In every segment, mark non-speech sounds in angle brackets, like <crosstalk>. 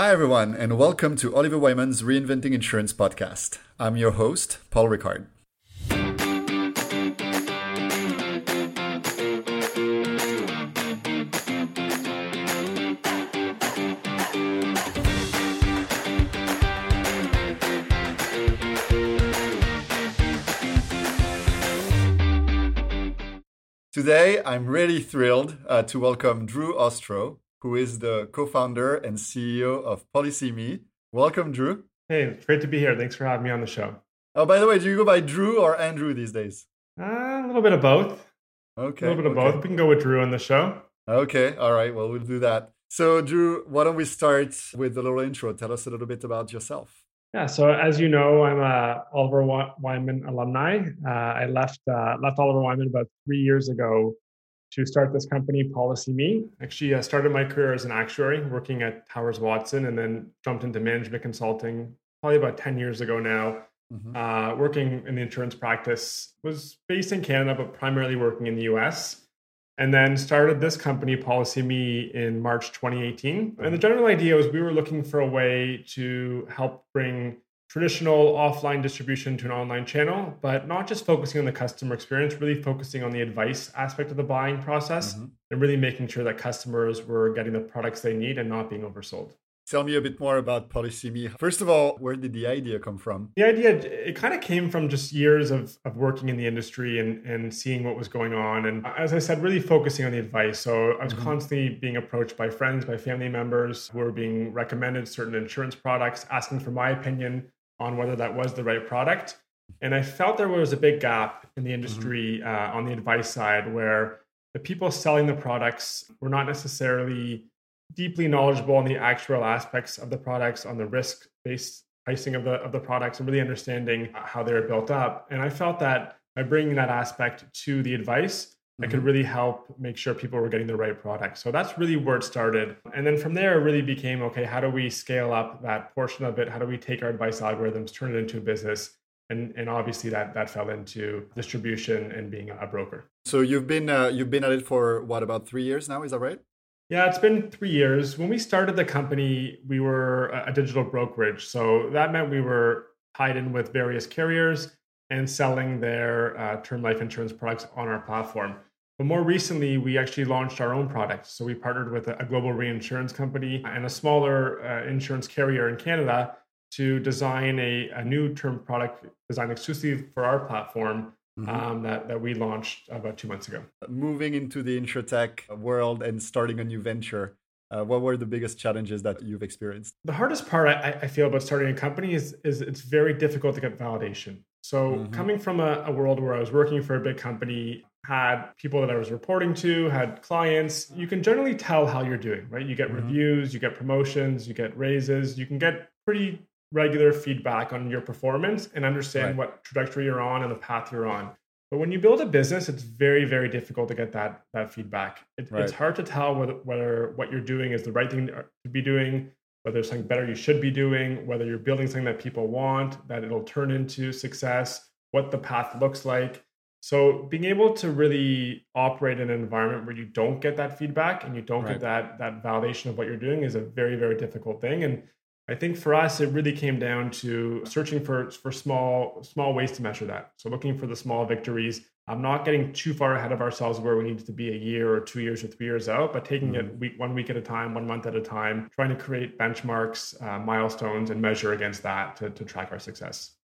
Hi, everyone, and welcome to Oliver Wyman's Reinventing Insurance podcast. I'm your host, Paul Ricard. Today, I'm really thrilled uh, to welcome Drew Ostro, who is the co-founder and CEO of PolicyMe. Welcome, Drew. Hey, great to be here. Thanks for having me on the show. Oh, by the way, do you go by Drew or Andrew these days? Uh, a little bit of both. Okay. A little bit of okay. both. We can go with Drew on the show. Okay. All right. Well, we'll do that. So, Drew, why don't we start with a little intro? Tell us a little bit about yourself. Yeah. So, as you know, I'm a Oliver Wyman alumni. Uh, I left uh, left Oliver Wyman about three years ago to start this company, PolicyMe. Actually, I started my career as an actuary, working at Towers Watson, and then jumped into management consulting probably about 10 years ago now. Mm-hmm. Uh, working in the insurance practice, was based in Canada, but primarily working in the US. And then started this company, PolicyMe, in March 2018. And the general idea was we were looking for a way to help bring traditional offline distribution to an online channel, but not just focusing on the customer experience, really focusing on the advice aspect of the buying process mm-hmm. and really making sure that customers were getting the products they need and not being oversold. Tell me a bit more about PolicyMe. First of all, where did the idea come from? The idea, it kind of came from just years of, of working in the industry and, and seeing what was going on. And as I said, really focusing on the advice. So I was mm-hmm. constantly being approached by friends, by family members who were being recommended certain insurance products, asking for my opinion on whether that was the right product. And I felt there was a big gap in the industry mm-hmm. uh, on the advice side where the people selling the products were not necessarily deeply knowledgeable on the actual aspects of the products, on the risk based pricing of the, of the products, and really understanding how they're built up. And I felt that by bringing that aspect to the advice, that could mm-hmm. really help make sure people were getting the right product. So that's really where it started. And then from there, it really became okay, how do we scale up that portion of it? How do we take our advice algorithms, turn it into a business? And, and obviously that that fell into distribution and being a broker. So you've been uh, you've been at it for what about three years now? Is that right? Yeah, it's been three years. When we started the company, we were a digital brokerage, so that meant we were tied in with various carriers and selling their uh, term life insurance products on our platform. But more recently, we actually launched our own product. So we partnered with a, global reinsurance company and a smaller uh, insurance carrier in Canada to design a, a new term product designed exclusively for our platform mm-hmm. um, that, that we launched about two months ago. Moving into the insurtech world and starting a new venture, uh, what were the biggest challenges that you've experienced? The hardest part I, I, feel about starting a company is, is it's very difficult to get validation. So, mm-hmm. coming from a, a, world where I was working for a big company, had people that I was reporting to, had clients. You can generally tell how you're doing, right? You get mm-hmm. reviews, you get promotions, you get raises, you can get pretty regular feedback on your performance and understand right. what trajectory you're on and the path you're on. But when you build a business, it's very, very difficult to get that that feedback. It, right. It's hard to tell whether, whether what you're doing is the right thing to be doing, whether there's something better you should be doing, whether you're building something that people want, that it'll turn into success, what the path looks like. So being able to really operate in an environment where you don't get that feedback and you don't right. get that that validation of what you're doing is a very very difficult thing. And I think for us, it really came down to searching for for small small ways to measure that. So looking for the small victories. I'm not getting too far ahead of ourselves where we need to be a year or two years or three years out, but taking mm-hmm. it week one week at a time, one month at a time, trying to create benchmarks, uh, milestones, and measure against that to, to track our success.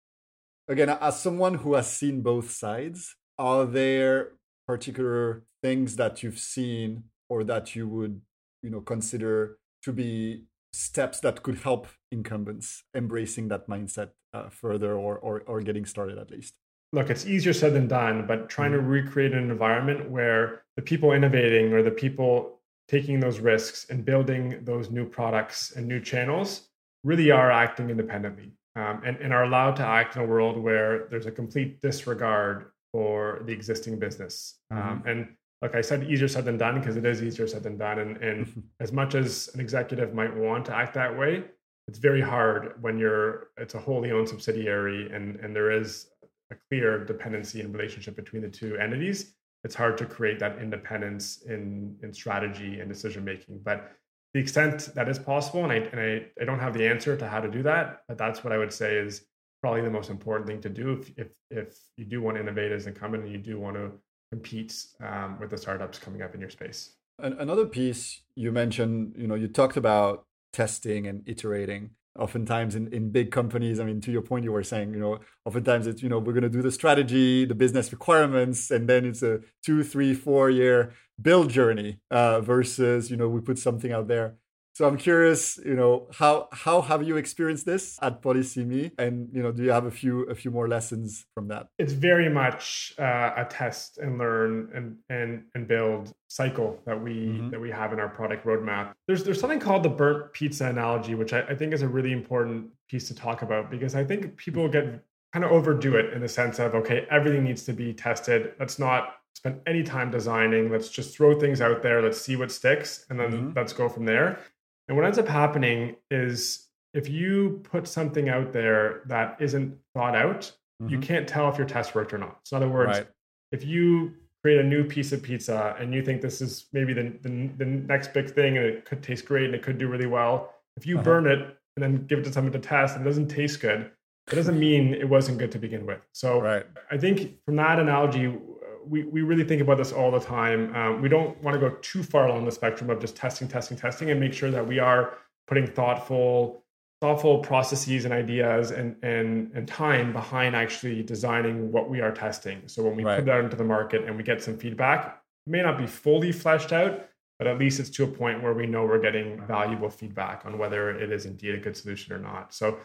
Again, as someone who has seen both sides, are there particular things that you've seen or that you would you know consider to be steps that could help incumbents embracing that mindset uh, further or, or or getting started at least look it's easier said than done but trying mm-hmm. to recreate an environment where the people innovating or the people taking those risks and building those new products and new channels really are acting independently um, and, and are allowed to act in a world where there's a complete disregard for the existing business. Um, mm-hmm. Um, and like I said, easier said than done because it is easier said than done. And, and <laughs> as much as an executive might want to act that way, it's very hard when you're it's a wholly owned subsidiary and and there is a clear dependency and relationship between the two entities. It's hard to create that independence in in strategy and decision making. But the extent that is possible, and I and I, I don't have the answer to how to do that, but that's what I would say is probably the most important thing to do if if if you do want to innovate as an incumbent and you do want to compete um, with the startups coming up in your space. Another piece you mentioned, you know, you talked about testing and iterating oftentimes in, in big companies i mean to your point you were saying you know oftentimes it's you know we're going to do the strategy the business requirements and then it's a two three four year build journey uh, versus you know we put something out there so I'm curious, you know, how how have you experienced this at PolicyMe, and you know, do you have a few a few more lessons from that? It's very much uh, a test and learn and and and build cycle that we mm-hmm. that we have in our product roadmap. There's there's something called the burnt pizza analogy, which I, I think is a really important piece to talk about because I think people get kind of overdo it in the sense of okay, everything needs to be tested. Let's not spend any time designing. Let's just throw things out there. Let's see what sticks, and then mm-hmm. let's go from there. And what ends up happening is if you put something out there that isn't thought out, mm-hmm. you can't tell if your test worked or not. So, in other words, right. if you create a new piece of pizza and you think this is maybe the, the, the, next big thing and it could taste great and it could do really well, if you uh-huh. burn it and then give it to someone to test and it doesn't taste good, it doesn't mean it wasn't good to begin with. So, right. I think from that analogy, we, we really think about this all the time. Um, we don't want to go too far along the spectrum of just testing, testing, testing, and make sure that we are putting thoughtful, thoughtful processes and ideas and and and time behind actually designing what we are testing. So when we right. put that into the market and we get some feedback, it may not be fully fleshed out, but at least it's to a point where we know we're getting valuable feedback on whether it is indeed a good solution or not. So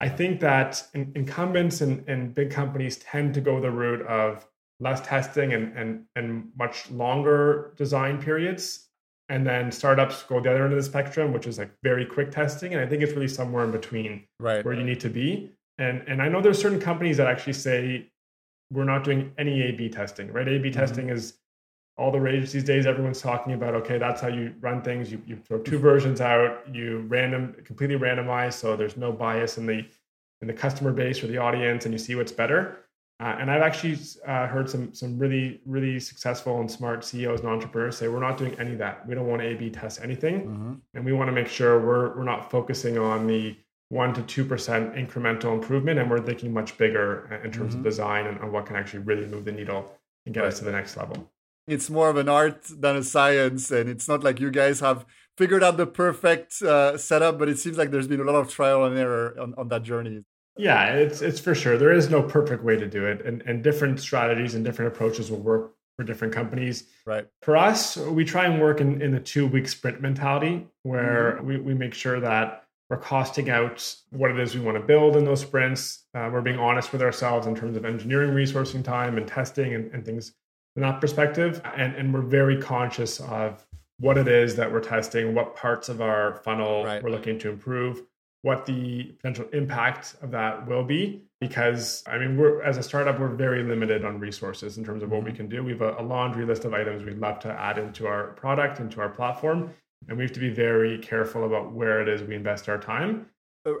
I think that incumbents and, and big companies tend to go the route of less testing and and and much longer design periods. And then startups go the other end of the spectrum which is like very quick testing. And i think it's really somewhere in between right. where you need to be. And and i know there's certain companies that actually say we're not doing any a b testing right? A b mm-hmm. testing is all the rage these days. Everyone's talking about okay that's how you run things. You, you throw two versions out. You random completely randomize so there's no bias in the in the customer base or the audience and you see what's better uh, and I've actually uh, heard some some really really successful and smart CEOs and entrepreneurs say we're not doing any of that. We don't want to A/B test anything, mm-hmm. and we want to make sure we're we're not focusing on the one to two percent incremental improvement, and we're thinking much bigger uh, in terms mm-hmm. of design and, and, what can actually really move the needle and get right. us to the next level. It's more of an art than a science, and it's not like you guys have figured out the perfect uh, setup, but it seems like there's been a lot of trial and error on, on that journey. Yeah, it's it's for sure. There is no perfect way to do it, and and different strategies and different approaches will work for different companies. Right. For us, we try and work in, in the two week sprint mentality where mm-hmm. we, we make sure that we're costing out what it is we want to build in those sprints. Uh, we're being honest with ourselves in terms of engineering resourcing time and testing and, and things from that perspective. And, and we're very conscious of what it is that we're testing, what parts of our funnel right. we're looking to improve what the potential impact of that will be because i mean we're as a startup we're very limited on resources in terms of what we mm-hmm. can do we have a, a, laundry list of items we'd love to add into our product into our platform and we have to be very careful about where it is we invest our time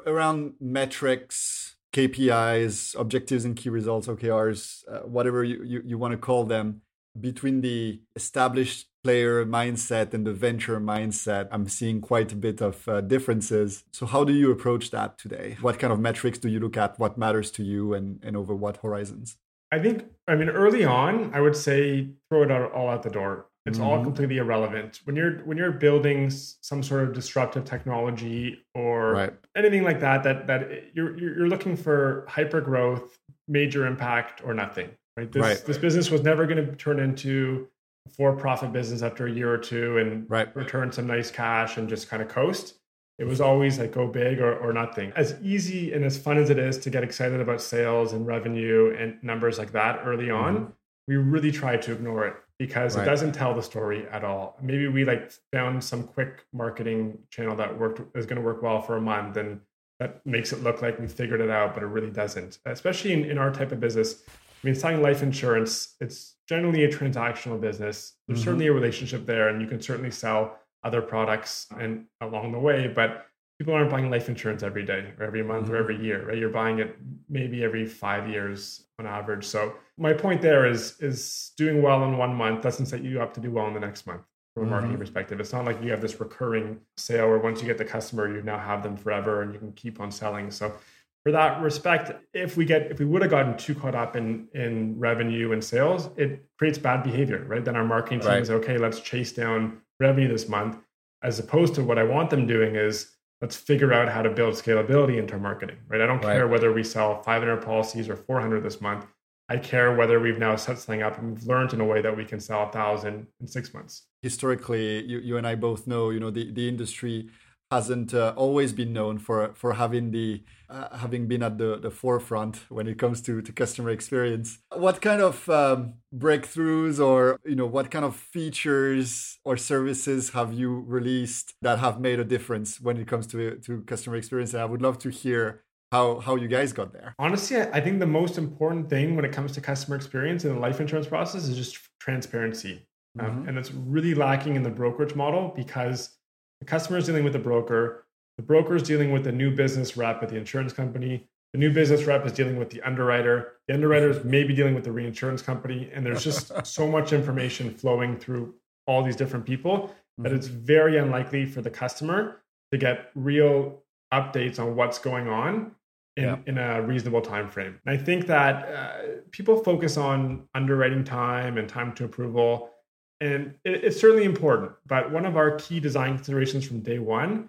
around metrics kpis objectives and key results okrs uh, whatever you, you, you want to call them between the established player mindset and the venture mindset, I'm seeing quite a bit of uh, differences. So, how do you approach that today? What kind of metrics do you look at? What matters to you and, and over what horizons? I think, I mean, early on, I would say throw it out, all out the door. It's mm-hmm. all completely irrelevant when you're when you're building some sort of disruptive technology or right. anything like that. That that you're you're looking for hyper growth, major impact, or nothing. Right. This right. this business was never going to turn into for-profit business after a year or two and right. return some nice cash and just kind of coast. It was always like go big or, or nothing. As easy and as fun as it is to get excited about sales and revenue and numbers like that early on, mm-hmm. we really try to ignore it because right. it doesn't tell the story at all. Maybe we like found some quick marketing channel that worked is going to work well for a month and that makes it look like we figured it out, but it really doesn't. Especially in, in our type of business, mean, selling life insurance, it's generally a transactional business. There's mm-hmm. certainly a relationship there, and you can certainly sell other products and along the way, but people aren't buying life insurance every day or every month mm-hmm. or every year, right? You're buying it maybe every five years on average. So my point there is is doing well in one month doesn't set you up to do well in the next month. from a marketing mm-hmm. perspective. It's not like you have this recurring sale where once you get the customer, you now have them forever and you can keep on selling. So for that respect, if we get if we would have gotten too caught up in in revenue and sales, it creates bad behavior, right? Then our marketing team right. is okay, let's chase down revenue this month, as opposed to what I want them doing is let's figure out how to build scalability into marketing, right? I don't right. care whether we sell 500 policies or 400 this month. I care whether we've now set something up and we've learned in a way that we can sell a thousand in six months. Historically, you, you and I both know, you know, the, the industry hasn't uh, always been known for for having the uh, having been at the, the forefront when it comes to, to customer experience. What kind of um, breakthroughs or you know what kind of features or services have you released that have made a difference when it comes to to customer experience? And I would love to hear how how you guys got there. Honestly, I think the most important thing when it comes to customer experience in the life insurance process is just transparency, um, mm-hmm. um, and it's really lacking in the brokerage model because the customer is dealing with the broker. The broker is dealing with the new business rep at the insurance company. The new business rep is dealing with the underwriter. The underwriter is maybe dealing with the reinsurance company. And there's just <laughs> so much information flowing through all these different people that mm-hmm. it's very unlikely for the customer to get real updates on what's going on in, yeah. in a reasonable time frame. And I think that uh, people focus on underwriting time and time to approval and it, it's certainly important. But one of our key design considerations from day one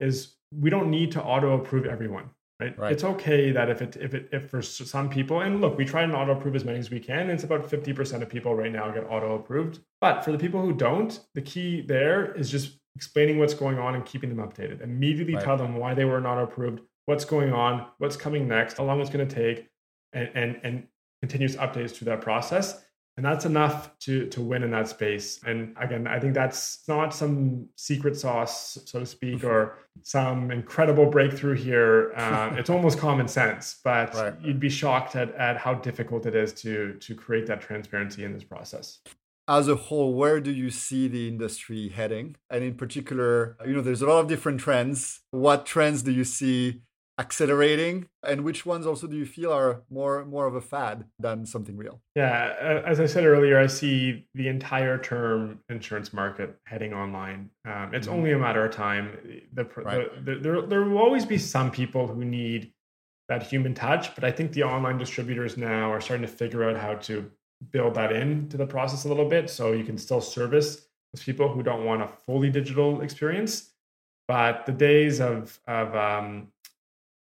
is we don't need to auto approve everyone. Right? right? It's okay that if it if it if for some people, and look, we try and auto approve as many as we can. And it's about fifty percent of people right now get auto approved. But for the people who don't, the key there is just explaining what's going on and keeping them updated. Immediately right. tell them why they were not approved, what's going on, what's coming next, how long it's going to take, and and and continuous updates through that process and that's enough to to win in that space. And again i think that's not some secret sauce so to speak or some incredible breakthrough here. Uh, it's almost common sense but right. you'd be shocked at, at how difficult it is to to create that transparency in this process. As a whole where do you see the industry heading? And in particular you know there's a lot of different trends. What trends do you see accelerating? And which ones also do you feel are more more of a fad than something real? Yeah as i said earlier i see the entire term insurance market heading online. Um, it's mm-hmm. only a matter of time. The, right. the, the, there, there will always be some people who need that human touch but i think the online distributors now are starting to figure out how to build that into the process a little bit. So you can still service those people who don't want a fully digital experience but the days of of um,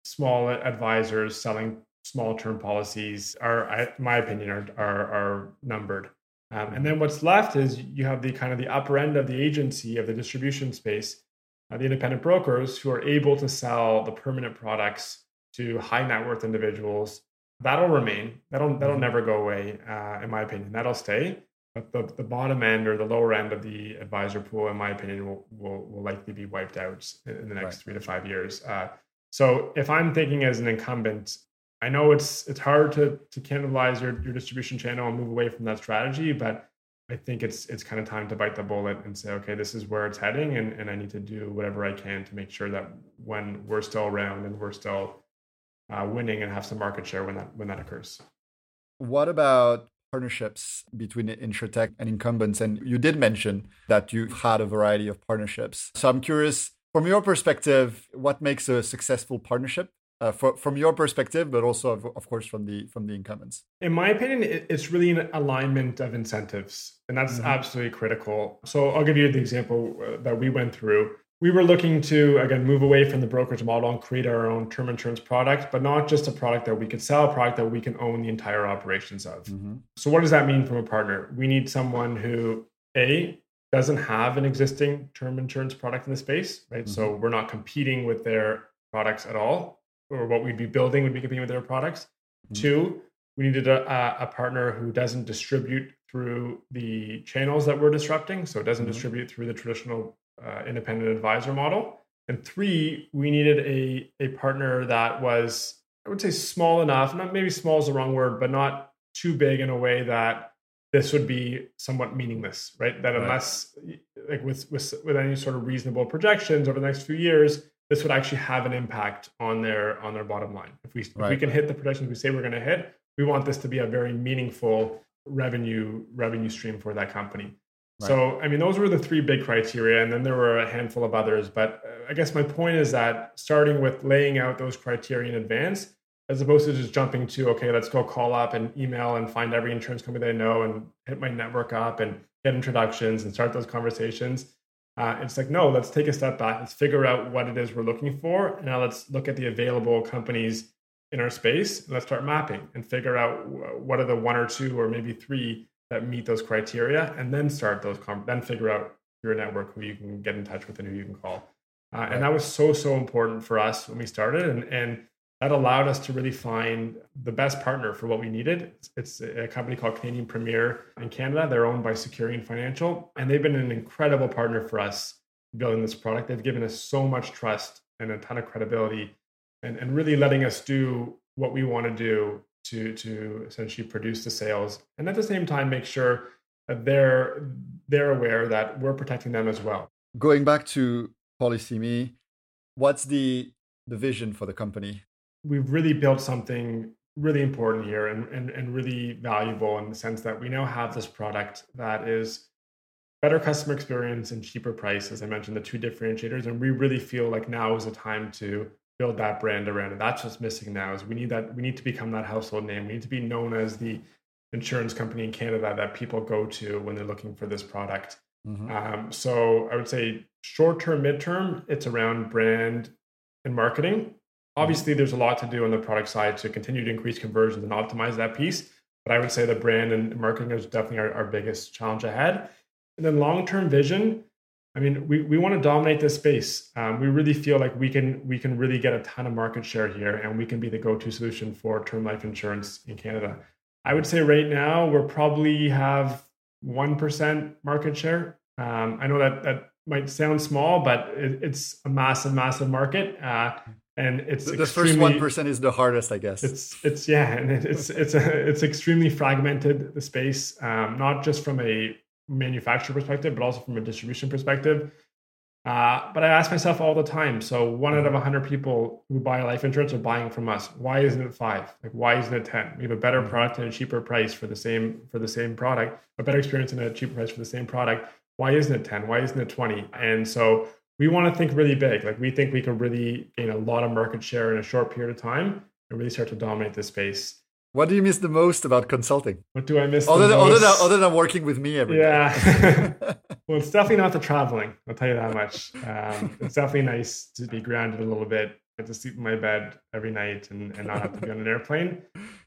small advisors selling small term policies are, in my opinion, are are, are numbered. Um, and then what's left is you have the kind of the upper end of the agency of the distribution space, uh, the independent brokers who are able to sell the permanent products to high net worth individuals. That'll remain. That'll that'll mm-hmm. never go away, uh, in my opinion. That'll stay. But the, the bottom end or the lower end of the advisor pool, in my opinion, will will, will likely be wiped out in the next right. three to five years. Uh, so if I'm thinking as an incumbent, I know it's it's hard to to cannibalize your, your distribution channel and move away from that strategy, but I think it's it's kind of time to bite the bullet and say, okay, this is where it's heading, and, and I need to do whatever I can to make sure that when we're still around and we're still uh, winning and have some market share when that when that occurs. What about partnerships between insurtech and incumbents? And you did mention that you've had a variety of partnerships. So I'm curious from your perspective, what makes a successful partnership? Uh, for, from your perspective, but also, of, of, course, from the from the incumbents. In my opinion, it's really an alignment of incentives, and that's mm-hmm. absolutely critical. So I'll give you the example uh, that we went through. We were looking to again move away from the brokerage model and create our own term insurance product, but not just a product that we could sell, a product that we can own the entire operations of. Mm-hmm. So what does that mean from a partner? We need someone who a doesn't have an existing term insurance product in the space, right? Mm-hmm. So we're not competing with their products at all, or what we'd be building would be competing with their products. Mm-hmm. Two, we needed a, a, partner who doesn't distribute through the channels that we're disrupting, so it doesn't mm-hmm. distribute through the traditional uh, independent advisor model. And three, we needed a a partner that was, I would say, small enough. Not maybe small is the wrong word, but not too big in a way that this would be somewhat meaningless, right? That unless, right. like with, with with any sort of reasonable projections over the next few years, this would actually have an impact on their on their bottom line. If we right. if we can hit the projections we say we're going to hit, we want this to be a very meaningful revenue revenue stream for that company. Right. So, I mean, those were the three big criteria, and then there were a handful of others. But uh, I guess my point is that starting with laying out those criteria in advance, as opposed to just jumping to, okay, let's go call up and email and find every insurance company that I know and hit my network up and get introductions and start those conversations. Uh, it's like, no, let's take a step back. Let's figure out what it is we're looking for. And now let's look at the available companies in our space. And let's start mapping and figure out what are the one or two or maybe three that meet those criteria. And then start those, com- then figure out your network, who you can get in touch with and who you can call. Uh, and that was so, so important for us when we started. And, and that allowed us to really find the best partner for what we needed. It's a company called Canadian Premier in Canada. They're owned by Securian Financial, and they've been an incredible partner for us building this product. They've given us so much trust and a ton of credibility and, and really letting us do what we want to do to, to essentially produce the sales. And at the same time, make sure that they're, they're aware that we're protecting them as well. Going back to PolicyMe, what's the, the vision for the company? We've really built something really important here and, and, and really valuable in the sense that we now have this product that is better customer experience and cheaper price, as I mentioned, the two differentiators. And we really feel like now is the time to build that brand around and That's what's missing now is we need that we need to become that household name. We need to be known as the insurance company in Canada that people go to when they're looking for this product. Mm-hmm. Um, so I would say short term, midterm, it's around brand and marketing. Obviously, there's a lot to do on the product side to continue to increase conversions and optimize that piece. But I would say the brand and marketing is definitely our, our biggest challenge ahead. And then long term vision, I mean, we, we want to dominate this space. Um, we really feel like we can we can really get a ton of market share here, and we can be the go to solution for term life insurance in Canada. I would say right now we're probably have one percent market share. Um, I know that that might sound small, but it, it's a massive, massive market. Uh, and it's the, the first one percent is the hardest, I guess. It's it's yeah, and it's it's a, it's extremely fragmented the space, um, not just from a manufacturer perspective, but also from a distribution perspective. Uh, but I ask myself all the time. So one out of a hundred people who buy life insurance are buying from us. Why isn't it five? Like why isn't it ten? We have a better mm-hmm. product and a cheaper price for the same for the same product, a better experience and a cheaper price for the same product. Why isn't it ten? Why isn't it twenty? And so we want to think really big. Like we think we can really gain a lot of market share in a short period of time and really start to dominate this space. What do you miss the most about consulting? What do I miss other, than, other than, other than working with me every yeah. <laughs> <laughs> well, it's definitely not the traveling. I'll tell you that much. Um, it's definitely nice to be grounded a little bit, get to sleep in my bed every night and, and not have to be on an airplane.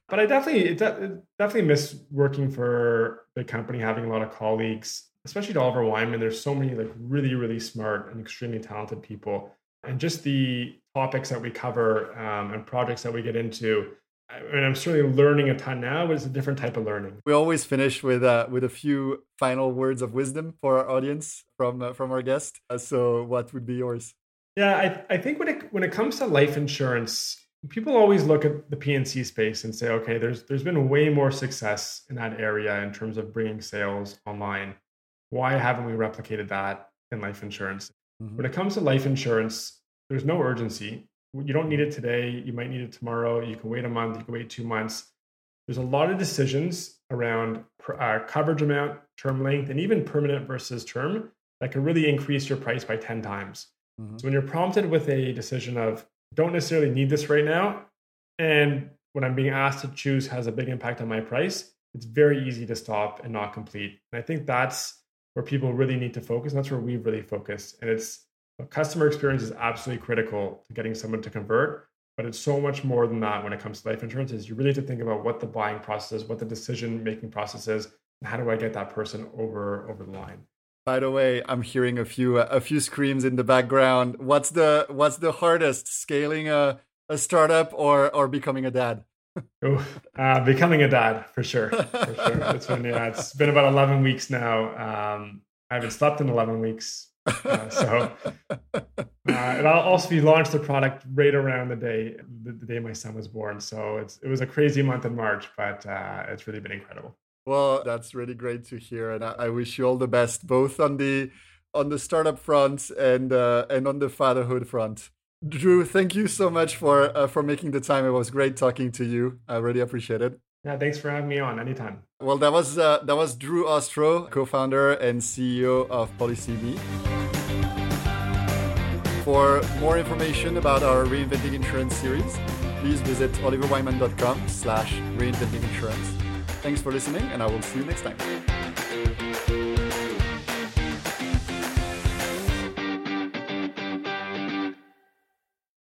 But I definitely, it de- definitely miss working for the company, having a lot of colleagues especially to Oliver Wyman, there's so many like really, really smart and extremely talented people. And just the topics that we cover um, and projects that we get into. I mean, I'm certainly learning a ton now, but it's a different type of learning. We always finish with uh, with a few final words of wisdom for our audience from uh, from our guest. Uh, so, what would be yours? Yeah, I, I think when it when it comes to life insurance, people always look at the P&C space and say, okay, there's there's been way more success in that area in terms of bringing sales online why haven't we replicated that in life insurance? Mm-hmm. When it comes to life insurance, there's no urgency. You don't need it today. You might need it tomorrow. You can wait a month. You can wait two months. There's a lot of decisions around uh, coverage amount, term length, and even permanent versus term that can really increase your price by 10 times. Mm-hmm. So when you're prompted with a decision of, don't necessarily need this right now, and what I'm being asked to choose has a big impact on my price, it's very easy to stop and not complete. And I think that's where people really need to focus. And that's where we really focus. And it's customer experience is absolutely critical to getting someone to convert. But it's so much more than that when it comes to life insurance. Is you really have to think about what the buying process is, what the decision making process is, and how do I get that person over over the line. By the way, I'm hearing a few a few screams in the background. What's the what's the hardest scaling a a startup or or becoming a dad? Oh, uh, becoming a dad for sure. For sure. <laughs> It's been yeah, it's been about eleven weeks now. Um, I haven't slept in eleven weeks, uh, so <laughs> uh, and I'll also be launched the product right around the day the, the, day my son was born. So it's it was a crazy month in March, but uh, it's really been incredible. Well, that's really great to hear, and I, I wish you all the best, both on the on the startup front and uh, and on the fatherhood front. Drew, thank you so much for uh, for making the time. It was great talking to you. I really appreciate it. Yeah, thanks for having me on anytime. Well, that was uh, that was Drew Ostro, co-founder and CEO of PolicyMe. For more information about our Reinventing Insurance series, please visit oliverwyman.com slash reinventing insurance. Thanks for listening, and I will see you next time.